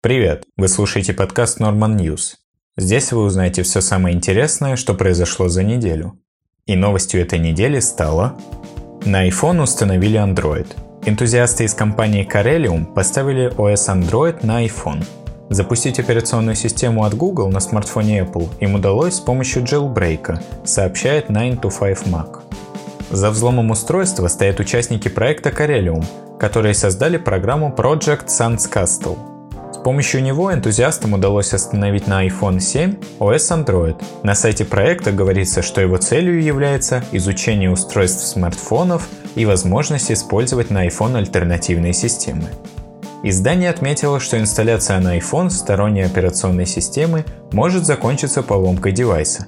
Привет! Вы слушаете подкаст Norman News. Здесь вы узнаете все самое интересное, что произошло за неделю. И новостью этой недели стало... На iPhone установили Android. Энтузиасты из компании Corellium поставили OS Android на iPhone. Запустить операционную систему от Google на смартфоне Apple им удалось с помощью jailbreak, сообщает 9to5Mac. За взломом устройства стоят участники проекта Corellium, которые создали программу Project Sans Castle. С помощью него энтузиастам удалось остановить на iPhone 7 OS Android. На сайте проекта говорится, что его целью является изучение устройств смартфонов и возможность использовать на iPhone альтернативные системы. Издание отметило, что инсталляция на iPhone сторонней операционной системы может закончиться поломкой девайса,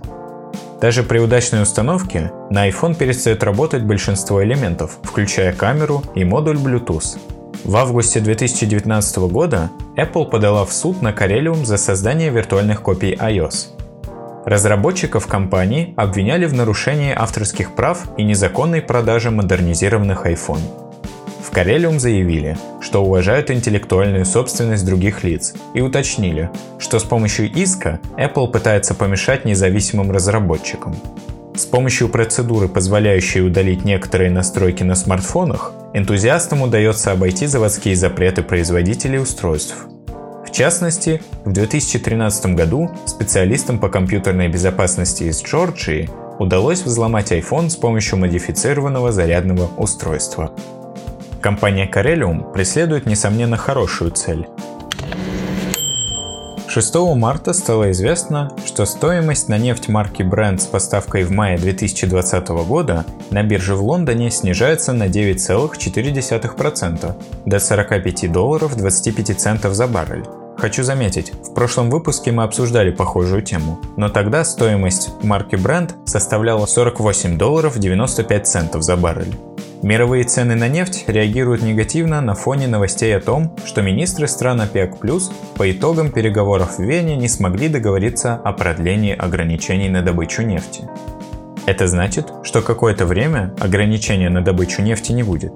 даже при удачной установке на iPhone перестает работать большинство элементов, включая камеру и модуль Bluetooth. В августе 2019 года Apple подала в суд на Corellium за создание виртуальных копий iOS. Разработчиков компании обвиняли в нарушении авторских прав и незаконной продаже модернизированных iPhone. В Corellium заявили, что уважают интеллектуальную собственность других лиц и уточнили, что с помощью иска Apple пытается помешать независимым разработчикам. С помощью процедуры, позволяющей удалить некоторые настройки на смартфонах, энтузиастам удается обойти заводские запреты производителей устройств. В частности, в 2013 году специалистам по компьютерной безопасности из Джорджии удалось взломать iPhone с помощью модифицированного зарядного устройства. Компания Corellium преследует, несомненно, хорошую цель. 6 марта стало известно, что стоимость на нефть марки Brent с поставкой в мае 2020 года на бирже в Лондоне снижается на 9,4% до 45 долларов 25 центов за баррель. Хочу заметить, в прошлом выпуске мы обсуждали похожую тему, но тогда стоимость марки Brent составляла 48 долларов 95 центов за баррель. Мировые цены на нефть реагируют негативно на фоне новостей о том, что министры стран ОПЕК+, по итогам переговоров в Вене не смогли договориться о продлении ограничений на добычу нефти. Это значит, что какое-то время ограничения на добычу нефти не будет.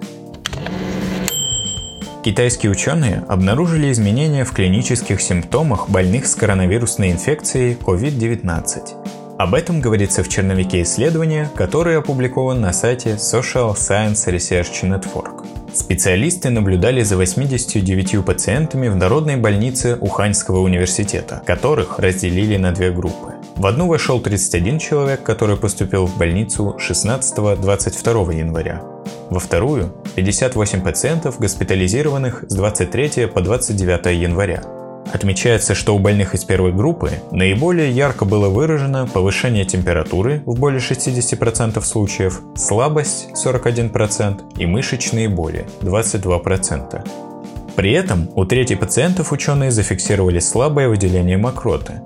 Китайские ученые обнаружили изменения в клинических симптомах больных с коронавирусной инфекцией COVID-19. Об этом говорится в черновике исследования, который опубликован на сайте Social Science Research Network. Специалисты наблюдали за 89 пациентами в народной больнице Уханьского университета, которых разделили на две группы. В одну вошел 31 человек, который поступил в больницу 16-22 января. Во вторую – 58 пациентов, госпитализированных с 23 по 29 января. Отмечается, что у больных из первой группы наиболее ярко было выражено повышение температуры в более 60% случаев, слабость 41% и мышечные боли 22%. При этом у трети пациентов ученые зафиксировали слабое выделение мокроты.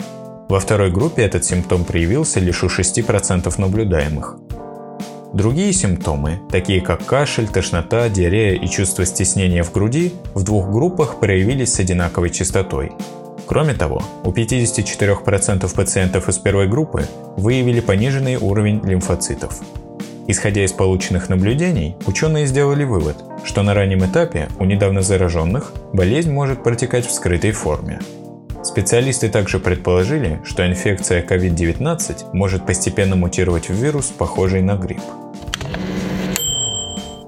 Во второй группе этот симптом проявился лишь у 6% наблюдаемых. Другие симптомы, такие как кашель, тошнота, диарея и чувство стеснения в груди, в двух группах проявились с одинаковой частотой. Кроме того, у 54% пациентов из первой группы выявили пониженный уровень лимфоцитов. Исходя из полученных наблюдений, ученые сделали вывод, что на раннем этапе у недавно зараженных болезнь может протекать в скрытой форме. Специалисты также предположили, что инфекция COVID-19 может постепенно мутировать в вирус, похожий на грипп.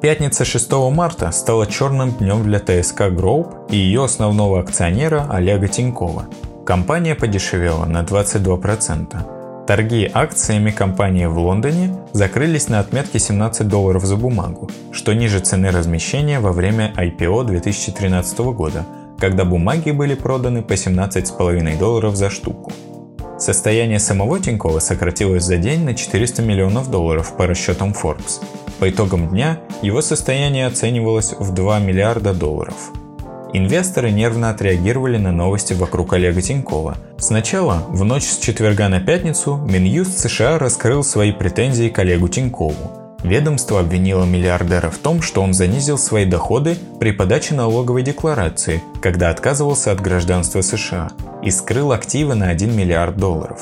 Пятница 6 марта стала черным днем для ТСК Group и ее основного акционера Олега Тинькова. Компания подешевела на 22%. Торги акциями компании в Лондоне закрылись на отметке 17 долларов за бумагу, что ниже цены размещения во время IPO 2013 года, когда бумаги были проданы по 17,5 долларов за штуку. Состояние самого Тинькова сократилось за день на 400 миллионов долларов по расчетам Forbes – по итогам дня его состояние оценивалось в 2 миллиарда долларов. Инвесторы нервно отреагировали на новости вокруг Олега Тинькова. Сначала, в ночь с четверга на пятницу, Минюст США раскрыл свои претензии к Олегу Тинькову. Ведомство обвинило миллиардера в том, что он занизил свои доходы при подаче налоговой декларации, когда отказывался от гражданства США, и скрыл активы на 1 миллиард долларов.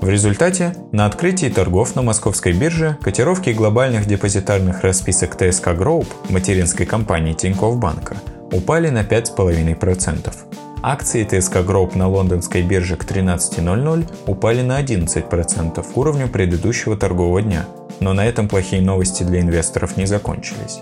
В результате на открытии торгов на московской бирже котировки глобальных депозитарных расписок ТСК Group, материнской компании Тинькофф Банка, упали на 5,5%. Акции ТСК Group на лондонской бирже к 13.00 упали на 11% к уровню предыдущего торгового дня, но на этом плохие новости для инвесторов не закончились.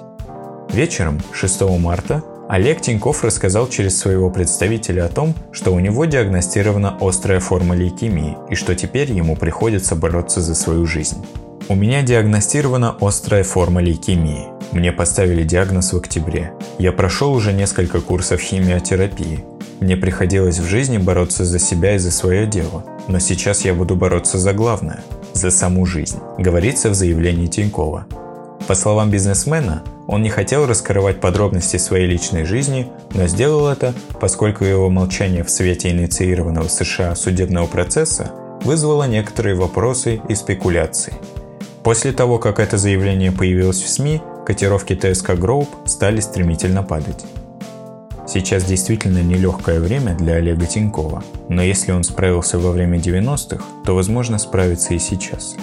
Вечером 6 марта Олег Тиньков рассказал через своего представителя о том, что у него диагностирована острая форма лейкемии и что теперь ему приходится бороться за свою жизнь. У меня диагностирована острая форма лейкемии. Мне поставили диагноз в октябре. Я прошел уже несколько курсов химиотерапии. Мне приходилось в жизни бороться за себя и за свое дело. Но сейчас я буду бороться за главное – за саму жизнь, говорится в заявлении Тинькова. По словам бизнесмена, он не хотел раскрывать подробности своей личной жизни, но сделал это, поскольку его молчание в свете инициированного США судебного процесса вызвало некоторые вопросы и спекуляции. После того, как это заявление появилось в СМИ, котировки ТСК Group стали стремительно падать. Сейчас действительно нелегкое время для Олега Тинькова, но если он справился во время 90-х, то возможно справиться и сейчас.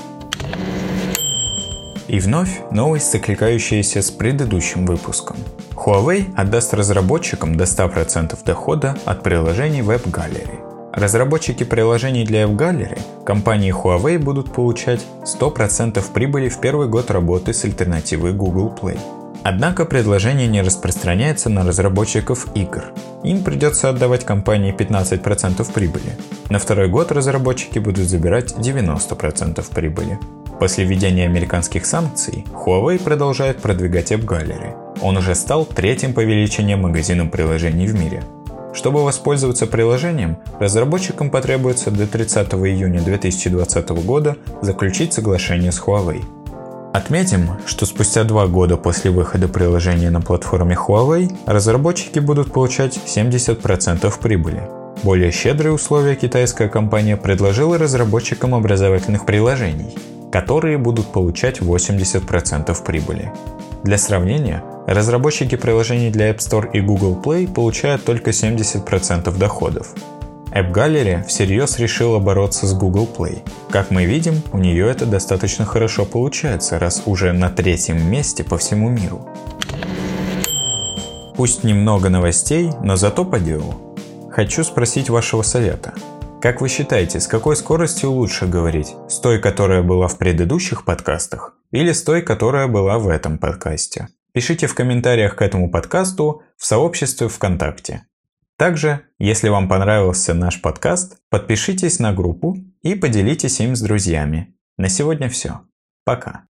И вновь новость, закликающаяся с предыдущим выпуском. Huawei отдаст разработчикам до 100% дохода от приложений WebGallery. Разработчики приложений для F-Gallery компании Huawei будут получать 100% прибыли в первый год работы с альтернативой Google Play. Однако предложение не распространяется на разработчиков игр. Им придется отдавать компании 15% прибыли. На второй год разработчики будут забирать 90% прибыли. После введения американских санкций, Huawei продолжает продвигать App Gallery. Он уже стал третьим по величине магазином приложений в мире – чтобы воспользоваться приложением, разработчикам потребуется до 30 июня 2020 года заключить соглашение с Huawei. Отметим, что спустя два года после выхода приложения на платформе Huawei разработчики будут получать 70% прибыли. Более щедрые условия китайская компания предложила разработчикам образовательных приложений, которые будут получать 80% прибыли. Для сравнения, разработчики приложений для App Store и Google Play получают только 70% доходов. App Gallery всерьез решила бороться с Google Play. Как мы видим, у нее это достаточно хорошо получается, раз уже на третьем месте по всему миру. Пусть немного новостей, но зато по делу. Хочу спросить вашего совета. Как вы считаете, с какой скоростью лучше говорить? С той, которая была в предыдущих подкастах? Или с той, которая была в этом подкасте? Пишите в комментариях к этому подкасту в сообществе ВКонтакте. Также, если вам понравился наш подкаст, подпишитесь на группу и поделитесь им с друзьями. На сегодня все. Пока.